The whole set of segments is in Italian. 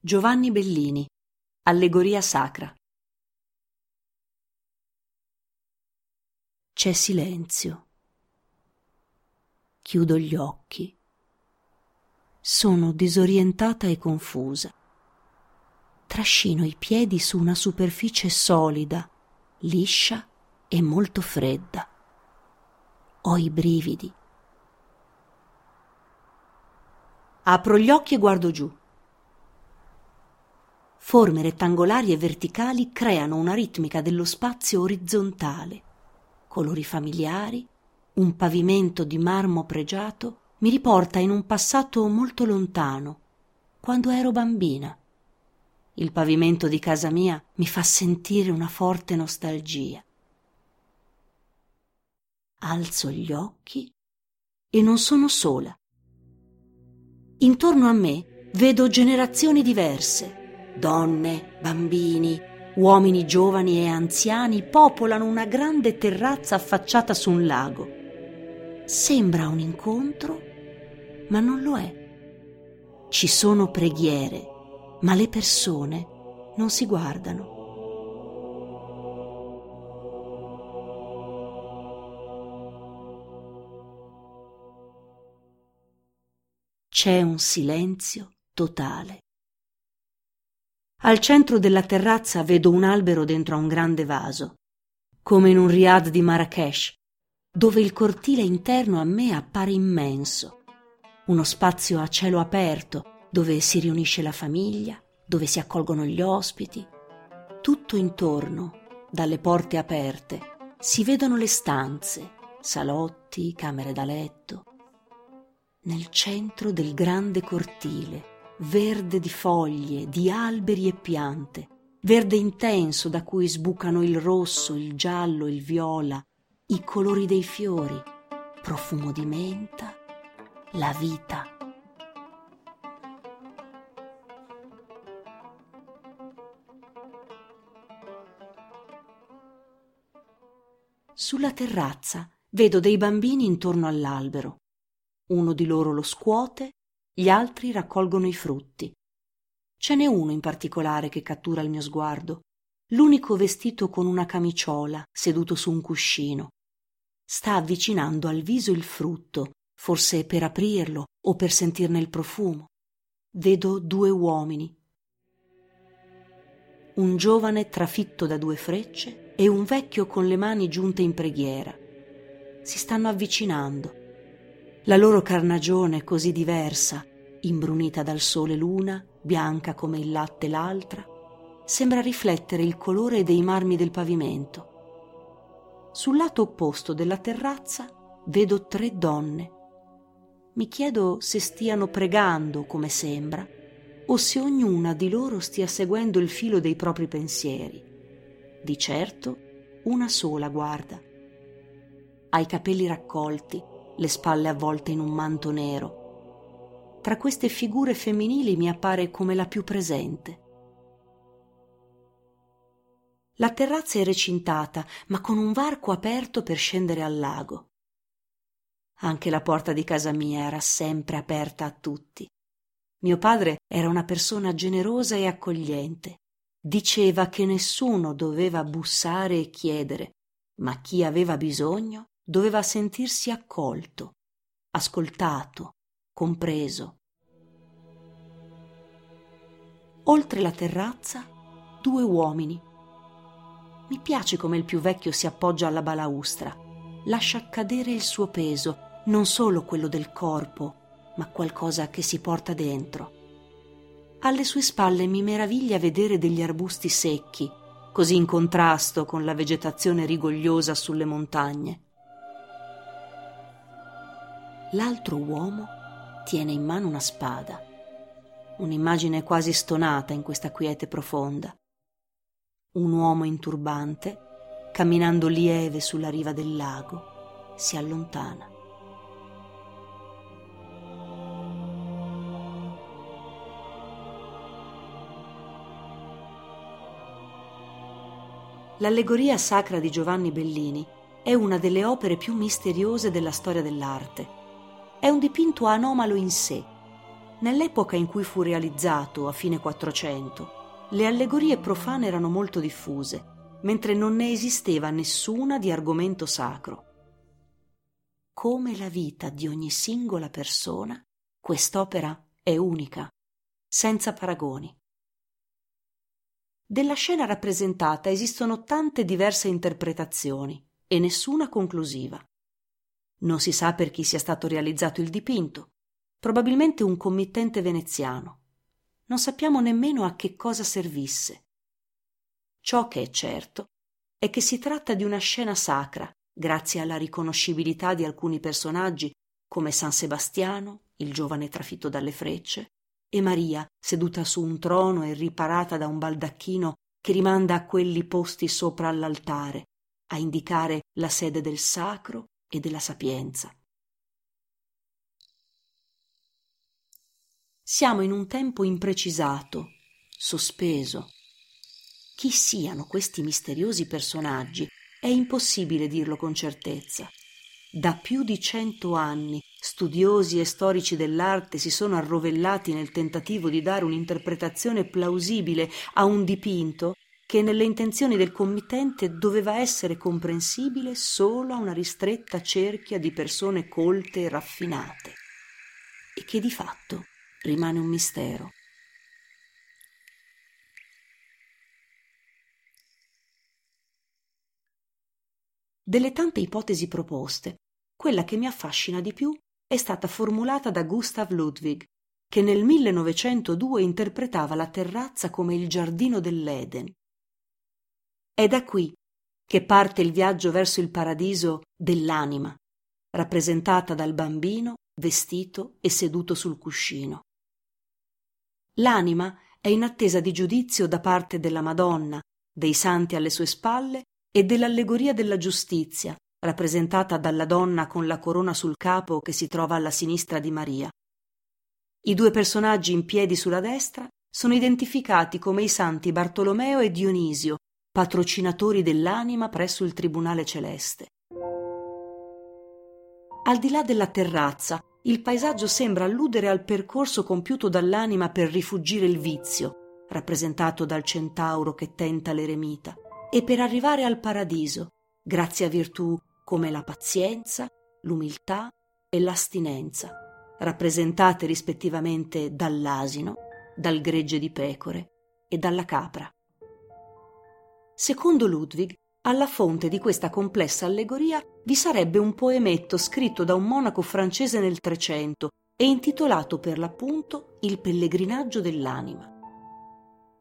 Giovanni Bellini Allegoria sacra C'è silenzio. Chiudo gli occhi. Sono disorientata e confusa. Trascino i piedi su una superficie solida, liscia e molto fredda. Ho i brividi. Apro gli occhi e guardo giù. Forme rettangolari e verticali creano una ritmica dello spazio orizzontale. Colori familiari, un pavimento di marmo pregiato mi riporta in un passato molto lontano, quando ero bambina. Il pavimento di casa mia mi fa sentire una forte nostalgia. Alzo gli occhi e non sono sola. Intorno a me vedo generazioni diverse. Donne, bambini, uomini giovani e anziani popolano una grande terrazza affacciata su un lago. Sembra un incontro, ma non lo è. Ci sono preghiere, ma le persone non si guardano. C'è un silenzio totale. Al centro della terrazza vedo un albero dentro a un grande vaso, come in un riad di Marrakesh, dove il cortile interno a me appare immenso, uno spazio a cielo aperto dove si riunisce la famiglia, dove si accolgono gli ospiti. Tutto intorno, dalle porte aperte, si vedono le stanze, salotti, camere da letto, nel centro del grande cortile, verde di foglie, di alberi e piante, verde intenso da cui sbucano il rosso, il giallo, il viola, i colori dei fiori, profumo di menta, la vita. Sulla terrazza vedo dei bambini intorno all'albero uno di loro lo scuote, gli altri raccolgono i frutti. Ce n'è uno in particolare che cattura il mio sguardo, l'unico vestito con una camiciola, seduto su un cuscino. Sta avvicinando al viso il frutto, forse per aprirlo o per sentirne il profumo. Vedo due uomini. Un giovane trafitto da due frecce e un vecchio con le mani giunte in preghiera. Si stanno avvicinando la loro carnagione così diversa, imbrunita dal sole l'una, bianca come il latte l'altra, sembra riflettere il colore dei marmi del pavimento. Sul lato opposto della terrazza vedo tre donne. Mi chiedo se stiano pregando, come sembra, o se ognuna di loro stia seguendo il filo dei propri pensieri. Di certo, una sola guarda. Ha i capelli raccolti, le spalle avvolte in un manto nero. Tra queste figure femminili mi appare come la più presente. La terrazza è recintata, ma con un varco aperto per scendere al lago. Anche la porta di casa mia era sempre aperta a tutti. Mio padre era una persona generosa e accogliente. Diceva che nessuno doveva bussare e chiedere, ma chi aveva bisogno doveva sentirsi accolto, ascoltato, compreso. Oltre la terrazza, due uomini. Mi piace come il più vecchio si appoggia alla balaustra, lascia cadere il suo peso, non solo quello del corpo, ma qualcosa che si porta dentro. Alle sue spalle mi meraviglia vedere degli arbusti secchi, così in contrasto con la vegetazione rigogliosa sulle montagne. L'altro uomo tiene in mano una spada, un'immagine quasi stonata in questa quiete profonda. Un uomo in turbante, camminando lieve sulla riva del lago, si allontana. L'allegoria sacra di Giovanni Bellini è una delle opere più misteriose della storia dell'arte è un dipinto anomalo in sé. Nell'epoca in cui fu realizzato, a fine Quattrocento, le allegorie profane erano molto diffuse, mentre non ne esisteva nessuna di argomento sacro. Come la vita di ogni singola persona, quest'opera è unica, senza paragoni. Della scena rappresentata esistono tante diverse interpretazioni e nessuna conclusiva. Non si sa per chi sia stato realizzato il dipinto, probabilmente un committente veneziano. Non sappiamo nemmeno a che cosa servisse. Ciò che è certo è che si tratta di una scena sacra, grazie alla riconoscibilità di alcuni personaggi come San Sebastiano, il giovane trafitto dalle frecce, e Maria seduta su un trono e riparata da un baldacchino che rimanda a quelli posti sopra all'altare, a indicare la sede del sacro e della sapienza. Siamo in un tempo imprecisato, sospeso. Chi siano questi misteriosi personaggi è impossibile dirlo con certezza. Da più di cento anni studiosi e storici dell'arte si sono arrovellati nel tentativo di dare un'interpretazione plausibile a un dipinto che nelle intenzioni del committente doveva essere comprensibile solo a una ristretta cerchia di persone colte e raffinate, e che di fatto rimane un mistero. Delle tante ipotesi proposte, quella che mi affascina di più è stata formulata da Gustav Ludwig, che nel 1902 interpretava la terrazza come il giardino dell'Eden è da qui che parte il viaggio verso il paradiso dell'anima, rappresentata dal bambino vestito e seduto sul cuscino. L'anima è in attesa di giudizio da parte della Madonna, dei santi alle sue spalle e dell'allegoria della giustizia, rappresentata dalla donna con la corona sul capo che si trova alla sinistra di Maria. I due personaggi in piedi sulla destra sono identificati come i santi Bartolomeo e Dionisio, patrocinatori dell'anima presso il Tribunale Celeste. Al di là della terrazza, il paesaggio sembra alludere al percorso compiuto dall'anima per rifugire il vizio, rappresentato dal centauro che tenta l'eremita, e per arrivare al paradiso, grazie a virtù come la pazienza, l'umiltà e l'astinenza, rappresentate rispettivamente dall'asino, dal gregge di pecore e dalla capra. Secondo Ludwig, alla fonte di questa complessa allegoria vi sarebbe un poemetto scritto da un monaco francese nel Trecento e intitolato per l'appunto Il pellegrinaggio dell'anima.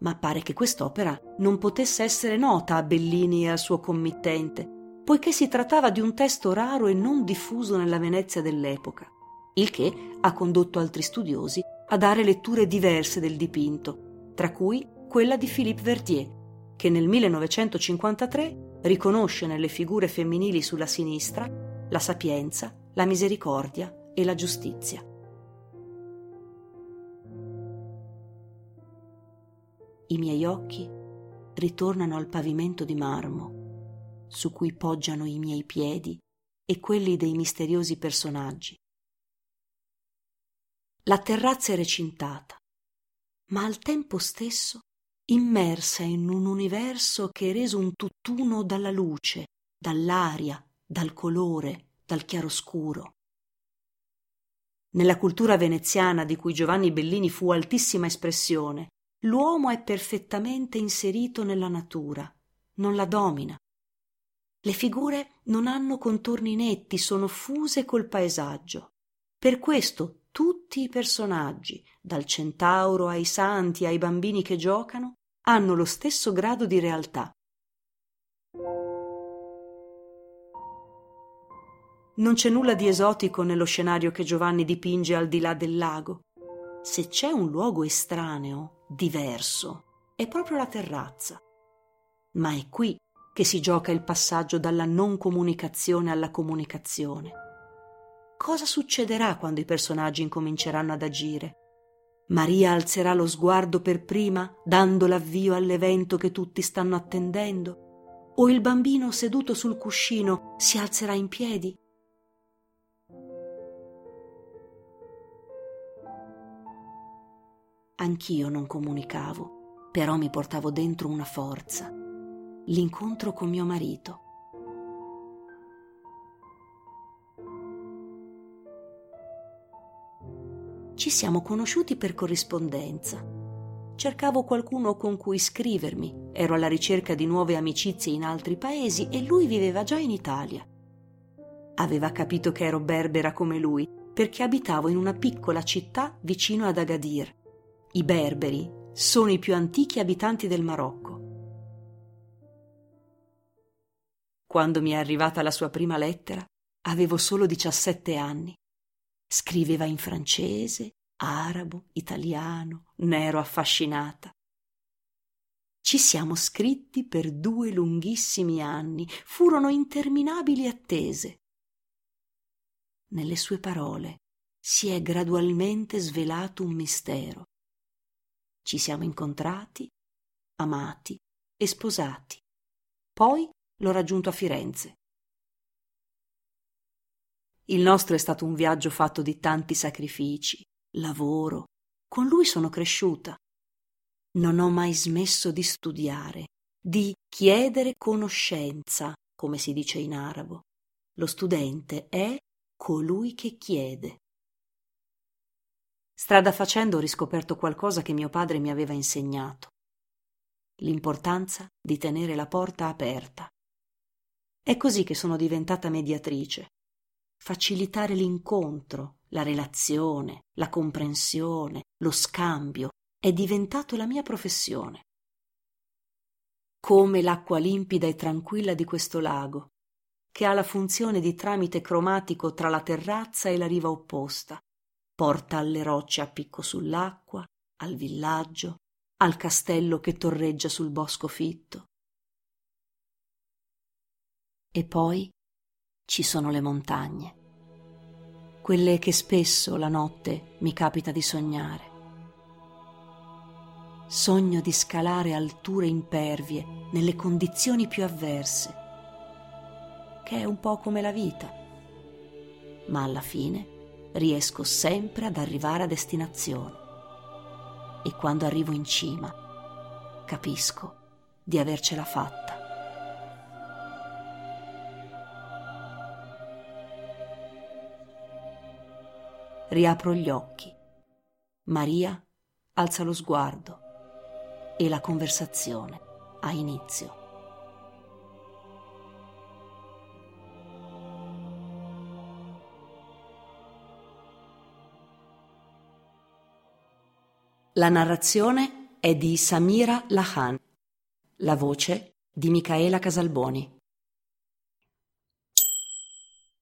Ma pare che quest'opera non potesse essere nota a Bellini e al suo committente, poiché si trattava di un testo raro e non diffuso nella Venezia dell'epoca, il che ha condotto altri studiosi a dare letture diverse del dipinto, tra cui quella di Philippe Verdier, che nel 1953 riconosce nelle figure femminili sulla sinistra la sapienza, la misericordia e la giustizia. I miei occhi ritornano al pavimento di marmo su cui poggiano i miei piedi e quelli dei misteriosi personaggi. La terrazza è recintata, ma al tempo stesso immersa in un universo che è reso un tutt'uno dalla luce, dall'aria, dal colore, dal chiaroscuro. Nella cultura veneziana di cui Giovanni Bellini fu altissima espressione, l'uomo è perfettamente inserito nella natura, non la domina. Le figure non hanno contorni netti, sono fuse col paesaggio. Per questo tutti i personaggi, dal centauro ai santi ai bambini che giocano, hanno lo stesso grado di realtà. Non c'è nulla di esotico nello scenario che Giovanni dipinge al di là del lago. Se c'è un luogo estraneo, diverso, è proprio la terrazza. Ma è qui che si gioca il passaggio dalla non comunicazione alla comunicazione cosa succederà quando i personaggi incominceranno ad agire? Maria alzerà lo sguardo per prima, dando l'avvio all'evento che tutti stanno attendendo? O il bambino seduto sul cuscino si alzerà in piedi? Anch'io non comunicavo, però mi portavo dentro una forza. L'incontro con mio marito. Ci siamo conosciuti per corrispondenza. Cercavo qualcuno con cui scrivermi, ero alla ricerca di nuove amicizie in altri paesi e lui viveva già in Italia. Aveva capito che ero berbera come lui perché abitavo in una piccola città vicino ad Agadir. I berberi sono i più antichi abitanti del Marocco. Quando mi è arrivata la sua prima lettera, avevo solo 17 anni. Scriveva in francese, arabo, italiano, ne ero affascinata. Ci siamo scritti per due lunghissimi anni, furono interminabili attese. Nelle sue parole si è gradualmente svelato un mistero. Ci siamo incontrati, amati e sposati. Poi l'ho raggiunto a Firenze. Il nostro è stato un viaggio fatto di tanti sacrifici, lavoro. Con lui sono cresciuta. Non ho mai smesso di studiare, di chiedere conoscenza, come si dice in arabo. Lo studente è colui che chiede. Strada facendo ho riscoperto qualcosa che mio padre mi aveva insegnato. L'importanza di tenere la porta aperta. È così che sono diventata mediatrice. Facilitare l'incontro la relazione, la comprensione, lo scambio è diventato la mia professione. Come l'acqua limpida e tranquilla di questo lago, che ha la funzione di tramite cromatico tra la terrazza e la riva opposta, porta alle rocce a picco sull'acqua, al villaggio, al castello che torreggia sul bosco fitto. E poi ci sono le montagne quelle che spesso la notte mi capita di sognare. Sogno di scalare alture impervie nelle condizioni più avverse, che è un po' come la vita, ma alla fine riesco sempre ad arrivare a destinazione e quando arrivo in cima capisco di avercela fatta. Riapro gli occhi. Maria alza lo sguardo e la conversazione ha inizio. La narrazione è di Samira Lahan, la voce di Micaela Casalboni.